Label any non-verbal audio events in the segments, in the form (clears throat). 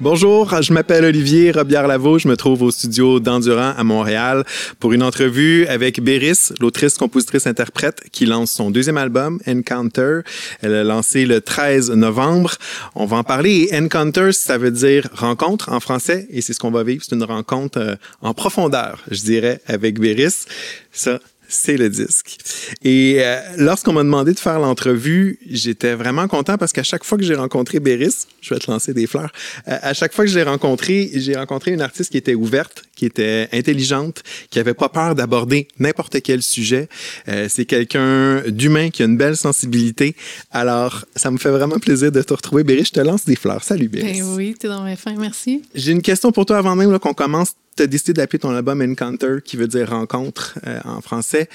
Bonjour, je m'appelle Olivier Robillard-Lavaux. Je me trouve au studio d'Endurant à Montréal pour une entrevue avec Béris, l'autrice, compositrice, interprète, qui lance son deuxième album, Encounter. Elle a lancé le 13 novembre. On va en parler. Encounter, ça veut dire rencontre en français et c'est ce qu'on va vivre. C'est une rencontre euh, en profondeur, je dirais, avec Béris. Ça, c'est le disque. Et euh, lorsqu'on m'a demandé de faire l'entrevue, j'étais vraiment content parce qu'à chaque fois que j'ai rencontré Béris, je vais te lancer des fleurs, euh, à chaque fois que je l'ai rencontré, j'ai rencontré une artiste qui était ouverte, qui était intelligente, qui avait pas peur d'aborder n'importe quel sujet. Euh, c'est quelqu'un d'humain qui a une belle sensibilité. Alors, ça me fait vraiment plaisir de te retrouver. Béris, je te lance des fleurs. Salut Béris. Ben oui, es dans mes fins, merci. J'ai une question pour toi avant même qu'on commence tu as décidé d'appeler ton album Encounter, qui veut dire rencontre euh, en français.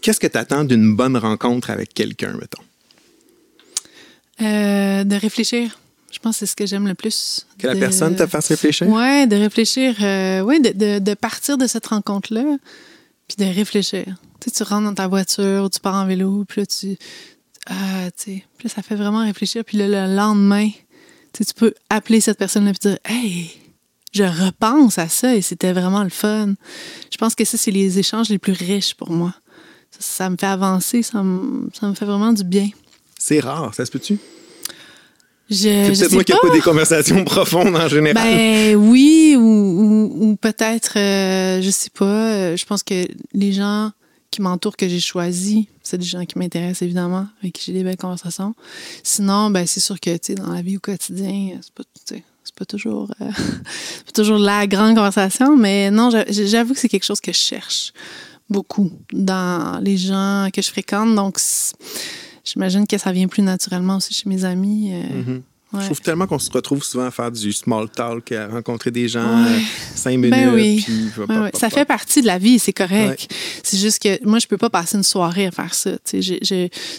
Qu'est-ce que tu attends d'une bonne rencontre avec quelqu'un, mettons? Euh, de réfléchir. Je pense que c'est ce que j'aime le plus. Que la personne te fasse réfléchir? Oui, de réfléchir. Euh, oui, de, de, de, partir de cette rencontre-là, puis de réfléchir. Tu, sais, tu rentres dans ta voiture, tu pars en vélo, puis là, tu. Ah, tu sais, puis là, ça fait vraiment réfléchir. Puis là, le lendemain, tu, sais, tu peux appeler cette personne-là et dire Hey, je repense à ça et c'était vraiment le fun. Je pense que ça, c'est les échanges les plus riches pour moi. Ça, me fait avancer, ça me, ça me, fait vraiment du bien. C'est rare, ça se peut-tu? c'est peut-être moi qui n'ai pas des conversations (laughs) profondes en général. Ben oui, ou, ou, peut-être, euh, je sais pas. Euh, je pense que les gens qui m'entourent, que j'ai choisis, c'est des gens qui m'intéressent évidemment, avec qui j'ai des belles conversations. Sinon, ben c'est sûr que tu sais, dans la vie au quotidien, c'est pas, pas toujours, euh, (laughs) toujours la grande conversation, mais non, j'avoue que c'est quelque chose que je cherche beaucoup dans les gens que je fréquente. Donc, j'imagine que ça vient plus naturellement aussi chez mes amis. Euh, Je trouve tellement qu'on se retrouve souvent à faire du small talk, à rencontrer des gens euh, cinq minutes. Ben oui. Ben ça fait partie de la vie, c'est correct. C'est juste que moi, je peux pas passer une soirée à faire ça.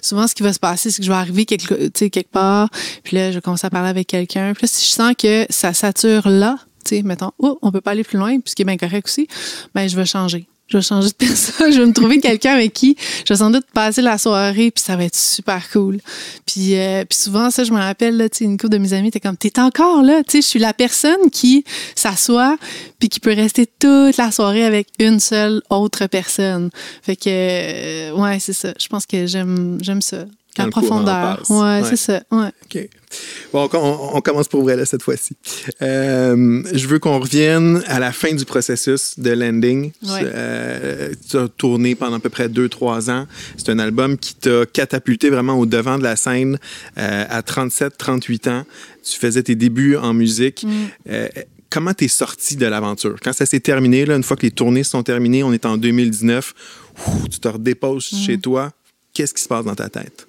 souvent, ce qui va se passer, c'est que je vais arriver quelque, quelque part, puis là, je vais commencer à parler avec quelqu'un. Puis là, si je sens que ça sature là, mettons, oh, on peut pas aller plus loin, puis ce qui est bien correct aussi, ben, je vais changer je vais changer de personne, (laughs) je vais me trouver quelqu'un avec qui je vais sans doute passer la soirée, puis ça va être super cool. Puis, euh, souvent, ça, je me rappelle, là, une couple de mes amis, t'es comme, t'es encore là, tu sais, je suis la personne qui s'assoit, puis qui peut rester toute la soirée avec une seule autre personne. Fait que, euh, ouais, c'est ça. Je pense que j'aime, j'aime ça. La profondeur. Ouais, c'est ça. Ouais. OK. Bon, on, commence pour vrai là, cette fois-ci. Euh, je veux qu'on revienne à la fin du processus de Landing. Euh, tu as tourné pendant à peu près 2-3 ans. C'est un album qui t'a catapulté vraiment au devant de la scène euh, à 37-38 ans. Tu faisais tes débuts en musique. Mm. comment t'es sorti de l'aventure? Quand ça s'est terminé, là, une fois que les tournées sont terminées, on est en 2019, tu te redéposes mm. chez toi. Qu'est-ce qui se passe dans ta tête?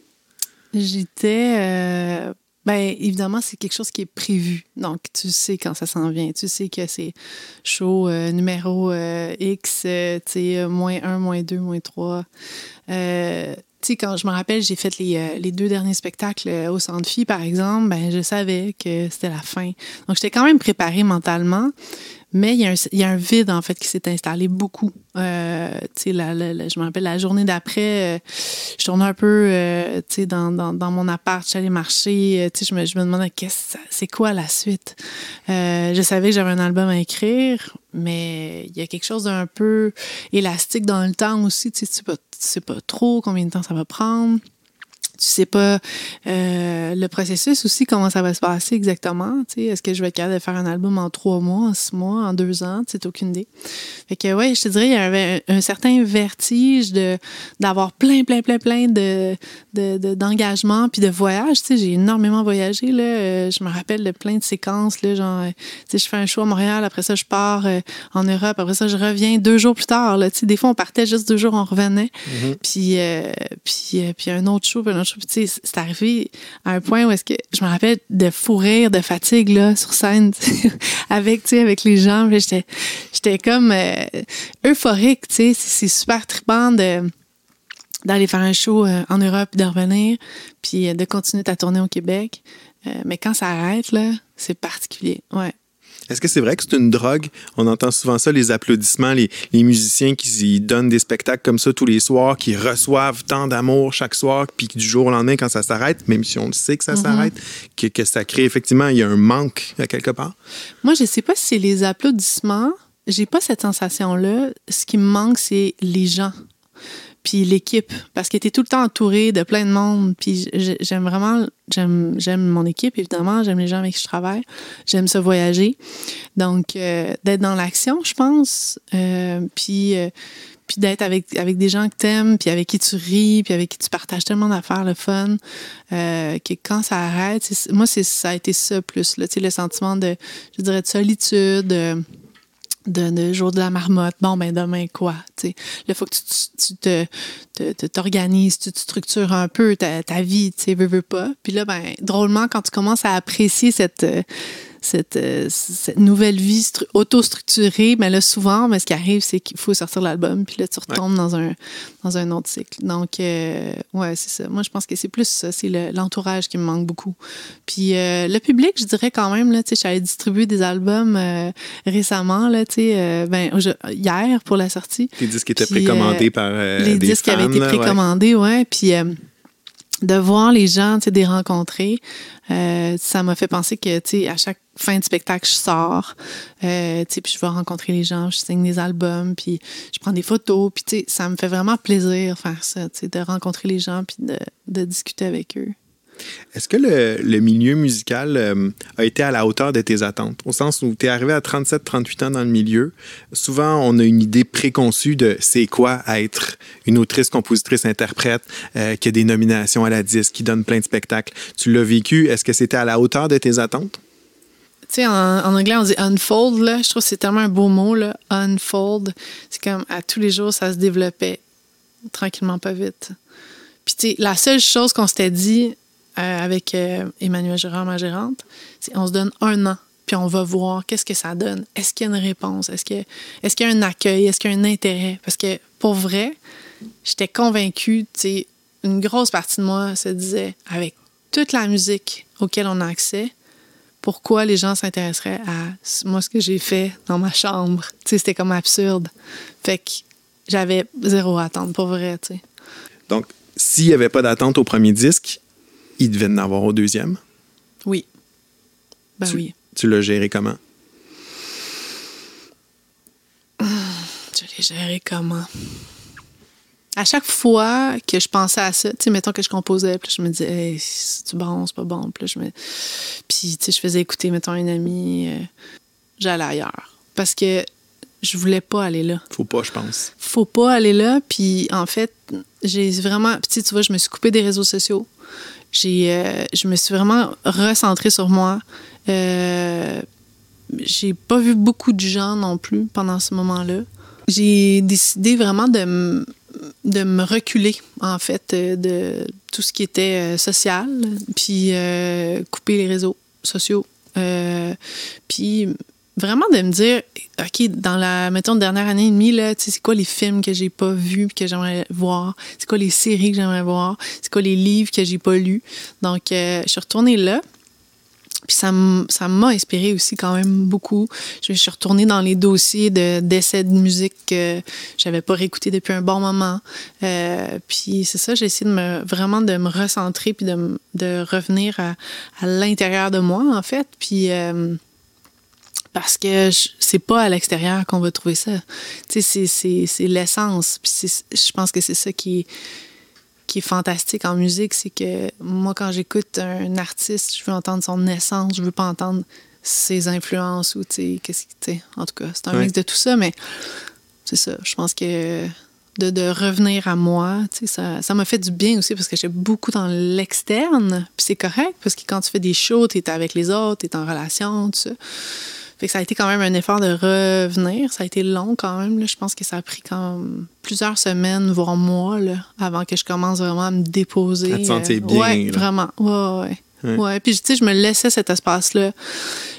J'étais Bien, évidemment, c'est quelque chose qui est prévu. Donc, tu sais quand ça s'en vient. Tu sais que c'est show euh, numéro euh, X, euh, tu sais, moins 1, moins 2, moins 3. tu sais, quand je me rappelle, j'ai fait les, les, deux derniers spectacles au Centre Phi, par exemple, ben, je savais que c'était la fin. Donc, j'étais quand même préparée mentalement. Mais il y, a un, vide, en fait, qui s'est installé beaucoup. Euh, la, je me rappelle, la journée d'après, euh, je tournais un peu euh, dans, dans, dans, mon appart, j'allais marcher. Euh, je me, je me demandais, qu'est-ce, c'est quoi la suite? je savais que j'avais un album à écrire, mais il y a quelque chose d'un peu élastique dans le temps aussi. Tu sais sais pas trop combien de temps ça va prendre tu sais pas euh, le processus aussi, comment ça va se passer exactement. Est-ce que je vais être capable de faire un album en trois mois, en six mois, en deux ans? Tu aucune idée. Fait que, ouais, je te dirais, il y avait un, certain vertige de, d'avoir plein, plein, plein, plein de, de, d'engagement puis de voyages. Tu sais, j'ai énormément voyagé, là. Euh, je me rappelle de plein de séquences, là, genre, tu sais, je fais un show à Montréal, après ça, je pars euh, en Europe, après ça, je reviens deux jours plus tard, là. Tu sais, des fois, on partait juste deux jours, on revenait. Mm-hmm. Puis, puis, puis un autre show, puis un autre c'est arrivé à un point où est-ce que je me rappelle de fou rire, de fatigue là, sur scène (laughs) avec, avec les gens. J'étais, j'étais comme euh, euphorique. C'est super trippant de d'aller faire un show euh, en Europe, de revenir, puis euh, de continuer ta tournée au Québec. mais quand ça arrête, là, c'est particulier. Ouais. Est-ce que c'est vrai que c'est une drogue? On entend souvent ça, les applaudissements, les, les musiciens qui donnent des spectacles comme ça tous les soirs, qui reçoivent tant d'amour chaque soir, puis du jour au lendemain, quand ça s'arrête, même si on sait que ça Mhm. s'arrête, que, que ça crée effectivement, il y a un manque à quelque part. Moi, je sais pas si c'est les applaudissements. J'ai pas cette sensation-là. Ce qui me manque, c'est les gens. Puis l'équipe. Parce que tu es tout le temps entouré de plein de monde. Puis j'aime vraiment. J'aime, mon équipe, évidemment. J'aime les gens avec qui je travaille. J'aime ça voyager. Donc, euh, d'être dans l'action, je pense. Euh, puis. euh, puis d'être avec, avec des gens que t'aimes, puis avec qui tu ris, puis avec qui tu partages tellement d'affaires, le fun, que quand ça arrête, moi, ça a été ça plus, le sentiment de, je dirais, de solitude, de, jour de la marmotte. Bon, ben demain, quoi? Tu sais, là, il faut que tu, t'organises, tu te structures un peu ta, ta vie, tu sais, veux, veux pas. Puis là, ben, drôlement, quand tu commences à apprécier cette, euh, cette, euh, cette nouvelle vie stru- auto-structurée, mais là, souvent, mais ce qui arrive, c'est qu'il faut sortir l'album, puis là, tu retombes dans, un, dans un autre cycle. Donc, euh, ouais, c'est ça. Moi, je pense que c'est plus ça, c'est le- l'entourage qui me manque beaucoup. Puis euh, le public, je dirais quand même, là, tu sais, j'avais distribué des albums récemment, là, tu sais, ben, hier pour la sortie. Les disques étaient Puis, précommandés par les des disques fans, avaient été là, ouais. précommandés, ouais. Puis de voir les gens, tu sais, des rencontrer, euh, ça m'a fait penser que, tu sais, à chaque fin de spectacle, je sors, euh, tu sais, puis je vais rencontrer les gens, je signe des albums, puis je prends des photos, puis tu sais, ça me fait vraiment plaisir faire ça, tu sais, de rencontrer les gens, puis de, de discuter avec eux. Est-ce que le, milieu musical euh, a été à la hauteur de tes attentes? Au sens où tu es arrivé à 37-38 ans dans le milieu. Souvent, on a une idée préconçue de c'est quoi être une autrice, compositrice, interprète euh, qui a des nominations à la disque, qui donne plein de spectacles. Tu l'as vécu. Est-ce que c'était à la hauteur de tes attentes? Tu sais, en, anglais, on dit unfold. Je trouve que c'est tellement un beau mot. Unfold. C'est comme à tous les jours, ça se développait tranquillement, pas vite. Puis, tu sais, la seule chose qu'on s'était dit avec euh, Emmanuel Gérard, ma gérante, on se donne un an, puis on va voir qu'est-ce que ça donne. Est-ce qu'il y a une réponse? Est-ce qu'il y a un accueil? Est-ce qu'il y a un intérêt? Parce que, pour vrai, j'étais convaincue, une grosse partie de moi se disait, avec toute la musique auquel on a accès, pourquoi les gens s'intéresseraient à moi ce que j'ai fait dans ma chambre? C'était comme absurde. Fait que j'avais zéro attente pour vrai, tu sais. Donc, s'il n'y avait pas d'attente au premier disque, il devait en avoir au deuxième? Oui. Ben tu, oui. Tu l'as géré comment? (sighs) Je l'ai géré comment? À chaque fois que je pensais à ça, tu sais, mettons que je composais, puis je me disais, hey, c'est bon, c'est pas bon. Puis, je me... puis tu sais, je faisais écouter, mettons, un ami, euh, j'allais ailleurs. Parce que je voulais pas aller là. Faut pas, je pense. faut pas aller là. Puis en fait, j'ai vraiment. Puis tu vois, je me suis coupée des réseaux sociaux. J'ai, euh, je me suis vraiment recentrée sur moi. Euh, j'ai pas vu beaucoup de gens non plus pendant ce moment-là. J'ai décidé vraiment de, de me reculer, en fait, euh, de tout ce qui était social, puis couper les réseaux sociaux. Puis vraiment de me dire, OK, dans la, mettons, dernière année et demie, là, tu sais, c'est quoi les films que j'ai pas vus que j'aimerais voir? C'est quoi les séries que j'aimerais voir? C'est quoi les livres que j'ai pas lus? Donc, euh, je suis retournée là. Puis ça m'a inspiré aussi quand même beaucoup. Je suis retournée dans les dossiers de- d'essais de, musique que j'avais pas réécouté depuis un bon moment. Euh, puis c'est ça, j'ai essayé de me, vraiment de me recentrer puis de, de revenir à, à l'intérieur de moi, en fait. Puis... euh, parce que c'est pas à l'extérieur qu'on va trouver ça. Tu sais, c'est- l'essence. Puis je pense que c'est ça qui est, qui est fantastique en musique, c'est que moi, quand j'écoute un artiste, je veux entendre son essence, je veux pas entendre ses influences ou, tu sais, qu'est-ce qui, tu sais, en tout cas, c'est un mix de tout ça, mais c'est ça. Je pense que de, de revenir à moi, tu sais, ça ça m'a fait du bien aussi parce que j'étais beaucoup dans l'externe, puis c'est correct parce que quand tu fais des shows, t'es avec les autres, t'es en relation, tout ça. Fait que ça a été quand même un effort de revenir. Ça a été long quand même. Là. Je pense que ça a pris quand même plusieurs semaines, voire mois, là, avant que je commence vraiment à me déposer. À te sentir Euh, bien, Ouais, vraiment. Ouais, ouais. Ouais. Ouais. Puis, tu sais, je me laissais cet espace-là.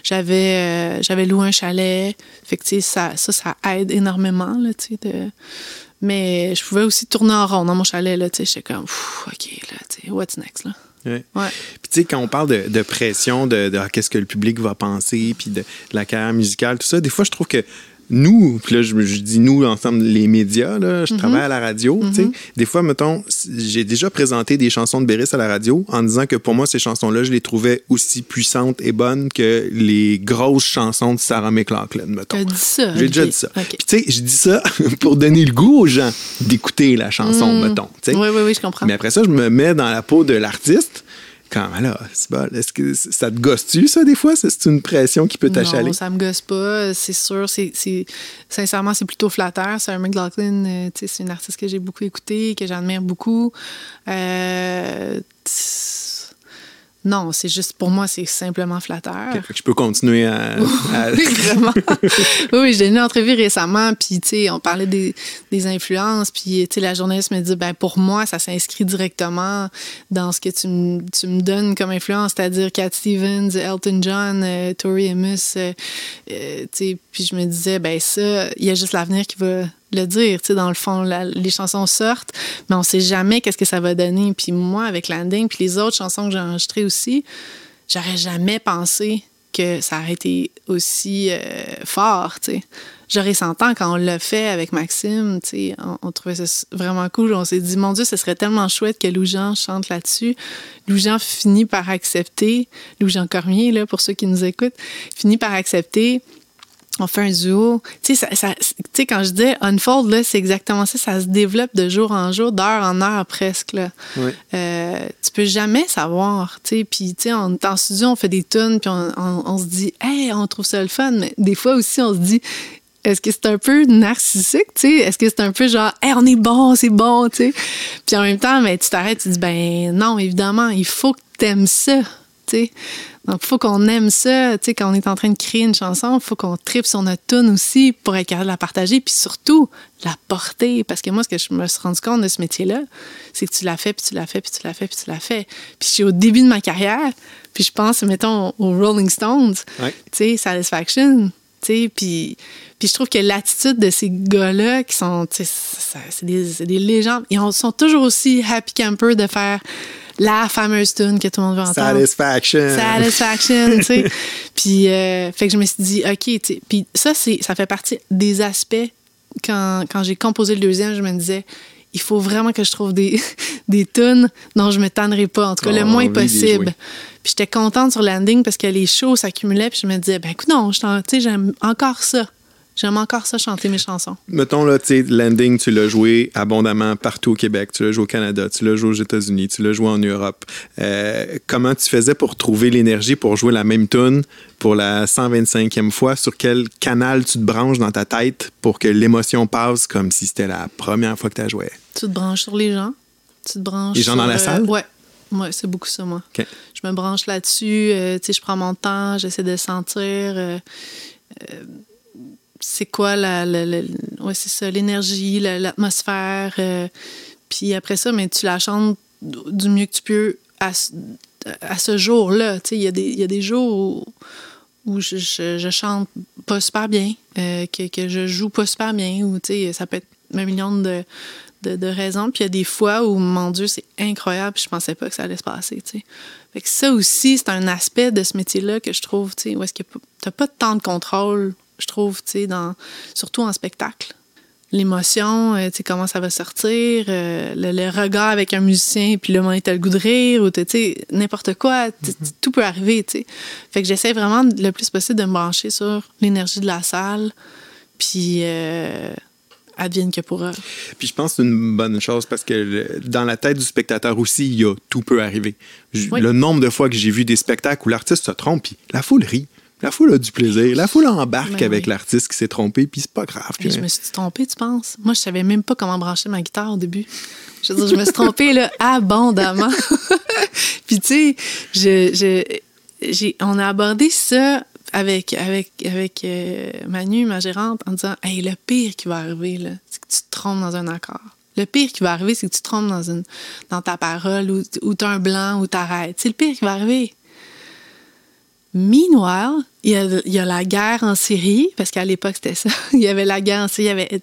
J'avais, euh, j'avais loué un chalet. Fait que, tu sais, ça, ça, ça aide énormément, là, tu sais, de Mais je pouvais aussi tourner en rond dans mon chalet, là, tu sais, j'étais comme, OK, là, tu sais, what's next, là? Ouais. Ouais. Puis tu sais, quand on parle de, de pression, de, de ah, qu'est-ce que le public va penser, puis de, de la carrière musicale, tout ça, des fois, je trouve que nous, puis là, je, je dis nous ensemble, les médias, là, je travaille à la radio, tu sais. Des fois, mettons, j'ai déjà présenté des chansons de Béris à la radio en disant que pour moi, ces chansons-là, je les trouvais aussi puissantes et bonnes que les grosses chansons de Sarah McLachlan, mettons. Dit ça? J'ai déjà dit ça. Puis tu sais, je dis ça (laughs) pour donner le goût aux gens d'écouter la chanson, mettons. tu sais. Oui, oui, oui, je comprends. Mais après ça, je me mets dans la peau de l'artiste. Quand? Là, c'est bon, est-ce que ça te gosse-tu, ça, des fois? C'est une pression qui peut t'achaler? Non, ça me gosse pas, c'est sûr. Sincèrement, c'est plutôt flatteur. Sarah McLaughlin, euh, c'est une artiste que j'ai beaucoup écoutée, que j'admire beaucoup. Euh, non, c'est juste, pour moi, c'est simplement flatteur. Fait que je peux continuer à. (laughs) à- Oui, vraiment. (laughs) oui, oui, j'ai donné une entrevue récemment, puis, tu sais, on parlait des, des influences, puis, tu sais, la journaliste me dit, ben pour moi, ça s'inscrit directement dans ce que tu, me- tu me donnes comme influence, c'est-à-dire Cat Stevens, Elton John, euh, Tori Amos, euh, euh, tu sais, puis je me disais, ben ça, il y a juste l'avenir qui va le dire, tu sais, dans le fond, les chansons sortent, mais on sait jamais qu'est-ce que ça va donner. Puis moi, avec Landing, puis les autres chansons que j'ai enregistrées aussi, j'aurais jamais pensé que ça aurait été aussi euh, fort, tu sais. J'aurais 100 ans quand on l'a fait avec Maxime, tu sais, on, on trouvait ça vraiment cool. On s'est dit, mon Dieu, ce serait tellement chouette que Lou-Jean chante là-dessus. Lou-Jean finit par accepter, Lou-Jean Cormier, là, pour ceux qui nous écoutent, finit par accepter on fait un duo. Tu sais, ça- ça- quand je dis unfold, là, c'est exactement ça. Ça se développe de jour en jour, d'heure en heure presque. Là. Ouais. Euh, tu peux jamais savoir. tu sais. Puis, tu sais, on est en studio, on fait des tunes, puis on, on- on se dit, hey, on trouve ça le fun. Mais des fois aussi, on se dit, est-ce que c'est un peu narcissique, tu sais? Est-ce que c'est un peu genre, hey, on est bon, c'est bon, tu sais? Puis en même temps, mais tu t'arrêtes, tu dis, ben non, évidemment, il faut que t'aimes ça, sais. Donc, il faut qu'on aime ça, tu sais, quand on est en train de créer une chanson, il faut qu'on tripe sur notre tune aussi pour être capable de la partager, puis surtout, la porter. Parce que moi, ce que je me suis rendu compte de ce métier-là, c'est que tu l'as fait, puis tu l'as fait, puis tu l'as fait, puis tu l'as fait. Puis je suis au début de ma carrière, puis je pense, mettons, aux Rolling Stones, Ouais. tu sais, Satisfaction, tu sais, puis, puis je trouve que l'attitude de ces gars-là, qui sont, tu sais, ça- c'est des, c'est des légendes, ils ont- sont toujours aussi happy camper de faire la fameuse tune que tout le monde veut entendre. Satisfaction. Satisfaction, tu sais. (laughs) Puis, euh, fait que je me suis dit, OK, tu sais. Puis ça, ça fait partie des aspects. Quand, quand j'ai composé le deuxième, je me disais, il faut vraiment que je trouve des, (laughs) des tunes dont je me tannerai pas, en tout cas, Oh, le moins envie d'y possible. Puis j'étais contente sur landing parce que les shows s'accumulaient, puis je me disais, ben écoute, non, j'aime encore ça. J'aime encore ça, chanter mes chansons. Mettons, là, tu sais, Landing, tu l'as joué abondamment partout au Québec. Tu l'as joué au Canada, tu l'as joué aux États-Unis, tu l'as joué en Europe. Euh, comment tu faisais pour trouver l'énergie pour jouer la même tune pour la 125e fois? Sur quel canal tu te branches dans ta tête pour que l'émotion passe comme si c'était la première fois que tu as joué? Tu te branches sur les gens. Tu te branches Les gens dans la euh, salle? ouais. Ouais, c'est beaucoup ça, moi. Je me branche là-dessus. euh, tu sais, je prends mon temps, j'essaie de sentir. euh, euh, c'est quoi la, ouais, c'est ça, l'énergie, la- l'atmosphère. euh, puis après ça, mais tu la chantes du mieux que tu peux à, à ce jour-là. Il y, a des- il y a des jours où, où je, je- chante pas super bien, euh, que, que je joue pas super bien, ou ça peut être un million de, de, raisons. Puis il y a des fois où, mon Dieu, c'est incroyable, je pensais pas que ça allait se passer, tu sais. Fait ça aussi, c'est un aspect de ce métier-là que je trouve, tu sais, où est-ce que t'as pas temps de contrôle, je trouve, tu sais, dans, surtout en spectacle. L'émotion, euh, tu sais, comment ça va sortir, euh, le, le regard avec un musicien, puis le moment où t'as le goût de rire, ou tu sais, n'importe quoi, t- tout peut arriver, tu sais. Fait que j'essaie vraiment le plus possible de me brancher sur l'énergie de la salle, puis euh, advienne que pourra. Puis je pense que c'est une bonne chose parce que le- dans la tête du spectateur aussi, il y a tout peut arriver. Je- Oui. Le nombre de fois que j'ai vu des spectacles où l'artiste se trompe, puis la foule rit. La foule a du plaisir. La foule embarque Ben avec oui. l'artiste qui s'est trompé, puis c'est pas grave. Je me suis trompée, tu penses? Moi, je savais même pas comment brancher ma guitare au début. Je veux dire, je me suis trompée là, (laughs) abondamment. (laughs) Puis, tu sais, je, je- j'ai- on a abordé ça avec, avec, avec euh, Manu, ma gérante, en disant Hey, le pire qui va arriver, là, c'est que tu te trompes dans un accord. Le pire qui va arriver, c'est que tu te trompes dans, une, dans ta parole ou, ou tu as un blanc ou t'arrêtes. C'est le pire qui va arriver. Meanwhile, il y, a, il y a la guerre en Syrie, parce qu'à l'époque, c'était ça. (laughs) il y avait la guerre en Syrie. Il y, avait,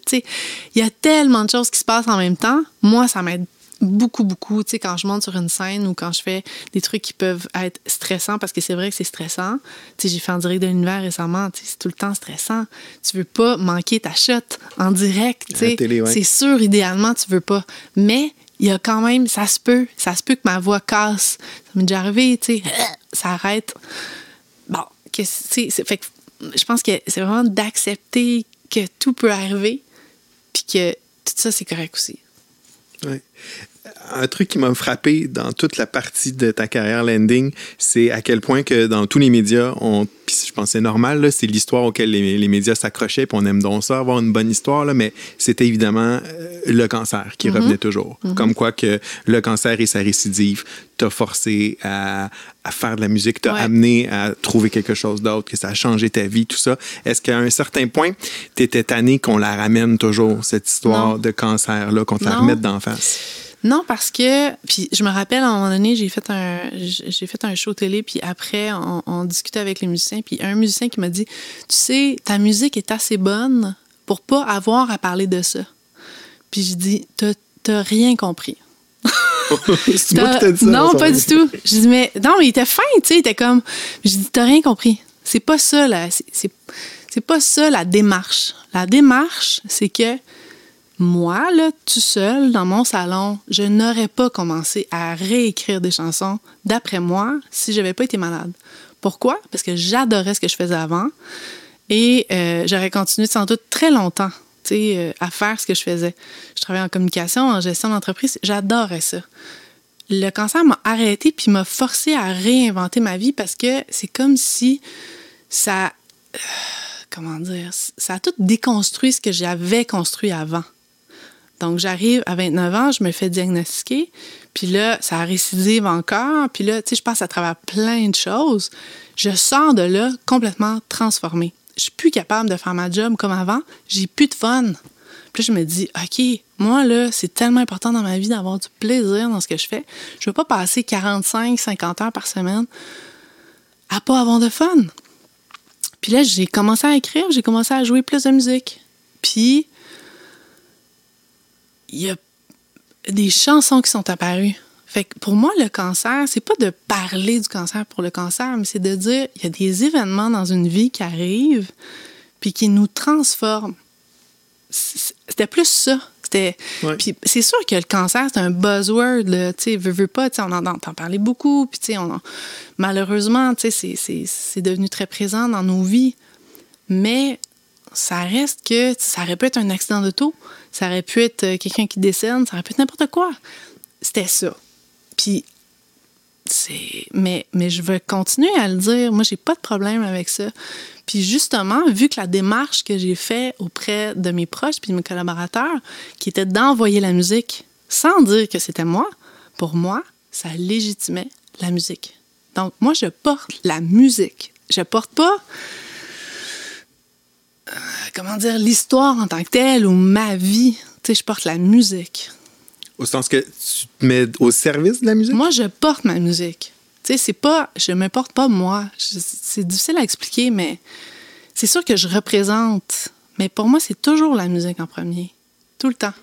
il y a tellement de choses qui se passent en même temps. Moi, ça m'aide beaucoup, beaucoup, tu sais, quand je monte sur une scène ou quand je fais des trucs qui peuvent être stressants, parce que c'est vrai que c'est stressant. Tu sais, j'ai fait en direct de l'univers récemment, tu sais, c'est tout le temps stressant. Tu veux pas manquer ta shot en direct, tu sais. ouais. C'est sûr, idéalement, tu veux pas. Mais il y a quand même, ça se peut, ça se peut que ma voix casse. Ça m'est déjà arrivé, tu sais, (clears throat) ça arrête. Je pense que c'est vraiment d'accepter que tout peut arriver, puis que tout ça, c'est correct aussi. Ouais. Un truc qui m'a frappé dans toute la partie de ta carrière landing, c'est à quel point que dans tous les médias, on, je pense c'est normal, là, c'est l'histoire auquel les, les médias s'accrochaient, puis on aime donc ça, avoir une bonne histoire, là, mais c'était évidemment euh, le cancer qui Mm-hmm. revenait toujours. Comme quoi que le cancer et sa récidive t'a forcé à, à faire de la musique, Ouais. amené à trouver quelque chose d'autre, que ça a changé ta vie, tout ça. Est-ce qu'à un certain point, t'étais tanné qu'on la ramène toujours, cette histoire Non. de cancer-là, qu'on te la remette d'en face? Non, parce que, puis je me rappelle, à un moment donné, j'ai fait un, j'ai fait un show télé, puis après, on, on discutait avec les musiciens, puis un musicien qui m'a dit, tu sais, ta musique est assez bonne pour pas avoir à parler de ça. Puis je dis, t'as rien compris. (laughs) c'est moi qui T'as- t'ai dit ça. non, pas du tout. Je dis, mais non, mais il était fin, tu sais, il était comme. Je dis, t'as rien compris. C'est pas ça, là. C'est pas ça la démarche. La démarche, c'est que moi, là, tout seul, dans mon salon, je n'aurais pas commencé à réécrire des chansons, d'après moi, si j'avais pas été malade. Pourquoi? Parce que j'adorais ce que je faisais avant et euh, j'aurais continué sans doute très longtemps euh, à faire ce que je faisais. Je travaillais en communication, en gestion d'entreprise, j'adorais ça. Le cancer m'a arrêté puis m'a forcé à réinventer ma vie parce que c'est comme si ça. euh, comment dire? Ça a tout déconstruit ce que j'avais construit avant. Donc, j'arrive à 29 ans, je me fais diagnostiquer, puis là, ça récidive encore, puis là, tu sais, je passe à travers plein de choses. Je sors de là complètement transformée. Je suis plus capable de faire ma job comme avant, j'ai plus de fun. Puis là, je me dis, OK, moi, là, c'est tellement important dans ma vie d'avoir du plaisir dans ce que je fais. Je veux pas passer 45, 50 heures par semaine à pas avoir de fun. Puis là, j'ai commencé à écrire, j'ai commencé à jouer plus de musique. Puis, il y a des chansons qui sont apparues. Fait que pour moi, le cancer, c'est pas de parler du cancer pour le cancer, mais c'est de dire il y a des événements dans une vie qui arrivent puis qui nous transforment. C'était plus ça. C'était. Ouais. Puis c'est sûr que le cancer, c'est un buzzword. Tu sais, veux, veux pas, tu sais, on en entend parler beaucoup. Puis, tu sais, on en- malheureusement, tu sais, c'est devenu très présent dans nos vies. Mais ça reste que ça aurait pu être un accident d'auto, ça aurait pu être euh, quelqu'un qui décède, ça aurait pu être n'importe quoi. C'était ça. Puis, c'est. Mais, mais je veux continuer à le dire. Moi, j'ai pas de problème avec ça. Puis, justement, vu que la démarche que j'ai faite auprès de mes proches puis de mes collaborateurs, qui était d'envoyer la musique sans dire que c'était moi, pour moi, ça légitimait la musique. Donc, moi, je porte la musique. Je porte pas comment dire, l'histoire en tant que telle ou ma vie. Tu sais, je porte la musique. Au sens que tu te mets au service de la musique? Moi, je porte ma musique. Tu sais, c'est pas, je me porte pas moi. C'est difficile à expliquer, mais c'est sûr que je représente. Mais pour moi, c'est toujours la musique en premier. Tout le temps.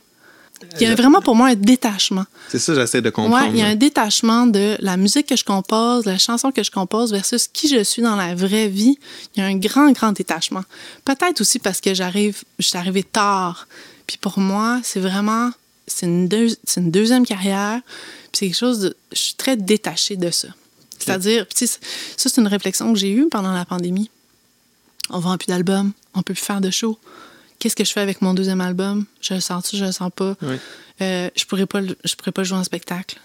Il y a vraiment pour moi un détachement. C'est ça, j'essaie de Ouais, comprendre. il y a un détachement de la musique que je compose, la chanson que je compose versus qui je suis dans la vraie vie. Il y a un grand, grand détachement. Peut-être aussi parce que j'arrive, je suis arrivée tard. Puis pour moi, c'est vraiment, c'est une, deux- c'est une deuxième carrière. Puis c'est quelque chose de, je suis très détachée de ça. C'est-à-dire, ça c'est une réflexion que j'ai eue pendant la pandémie. On vend plus d'albums, on peut plus faire de shows. Qu'est-ce que je fais avec mon deuxième album? Je le sens-tu, je le sens pas? Oui. Euh, je pourrais pas le- je pourrais pas jouer en spectacle.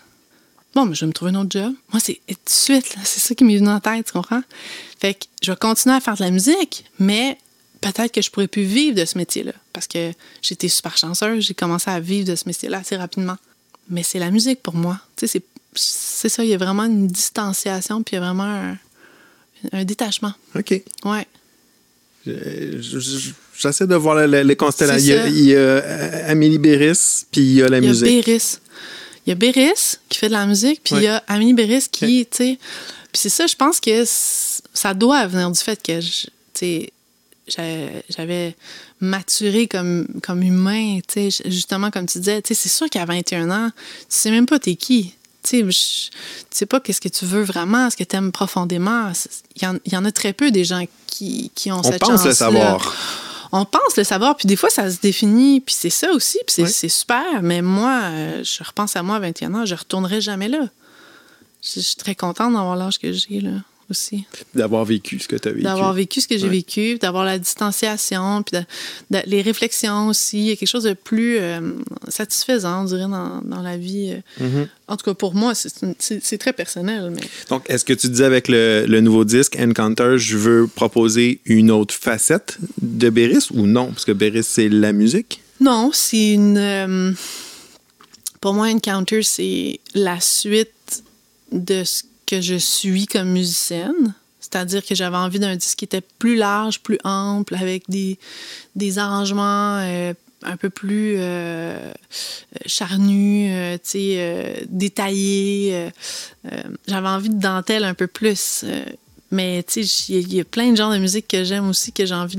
Bon, mais je vais me trouver un autre job. Moi, c'est tout de suite, c'est ça qui m'est venu en tête, tu comprends? Fait que je vais continuer à faire de la musique, mais peut-être que je pourrais plus vivre de ce métier-là. Parce que j'étais super chanceuse, j'ai commencé à vivre de ce métier-là assez rapidement. Mais c'est la musique pour moi. Tu sais, c'est, ça, il y a vraiment une distanciation, puis il y a vraiment un, un détachement. OK. Ouais. Euh, je- je- J'essaie de voir le- le- les constellations. Il y a, il y a, euh, Amélie Béris, puis il y a la Il y a musique. Béris. Il y a Béris qui fait de la musique, puis il y a Amélie Béris qui, tu sais. Puis c'est ça, je pense que ça doit venir du fait que, tu sais, j'avais maturé comme, comme humain, tu sais, justement, comme tu disais, tu sais, c'est sûr qu'à 21 ans, tu sais même pas t'es qui. Tu sais, sais pas qu'est-ce que tu veux vraiment, ce que tu aimes profondément. Il y, en, a très peu des gens qui, qui ont cette chance On pense le savoir. On pense le savoir, puis des fois, ça se définit, puis c'est ça aussi, puis c'est super. Mais moi, euh, je repense à moi à 21 ans, je retournerai jamais là. Je suis très contente d'avoir l'âge que j'ai, là aussi. D'avoir vécu ce que tu as vécu. D'avoir vécu ce que j'ai vécu, d'avoir la distanciation, puis les réflexions aussi. Il y a quelque chose de plus euh, satisfaisant, on dirait, dans, dans la vie. Euh. Mm-hmm. En tout cas, pour moi, c'est très personnel. Mais... Donc, est-ce que tu disais avec le, le, nouveau disque, Encounter, je veux proposer une autre facette de Béris ou non? Parce que Béris, c'est la musique? Non, c'est une. Euh, pour moi, Encounter, c'est la suite de ce que je suis comme musicienne. C'est-à-dire que j'avais envie d'un disque qui était plus large, plus ample, avec des, des arrangements euh, un peu plus euh, charnus, euh, détaillés. j'avais envie de dentelle un peu plus. mais il y, a plein de genres de musique que j'aime aussi, que j'ai envie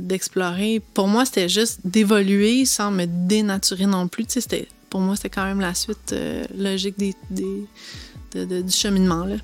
d'explorer. pour moi, c'était juste d'évoluer sans me dénaturer non plus. Pour moi, c'était quand même la suite logique des du cheminement. Là.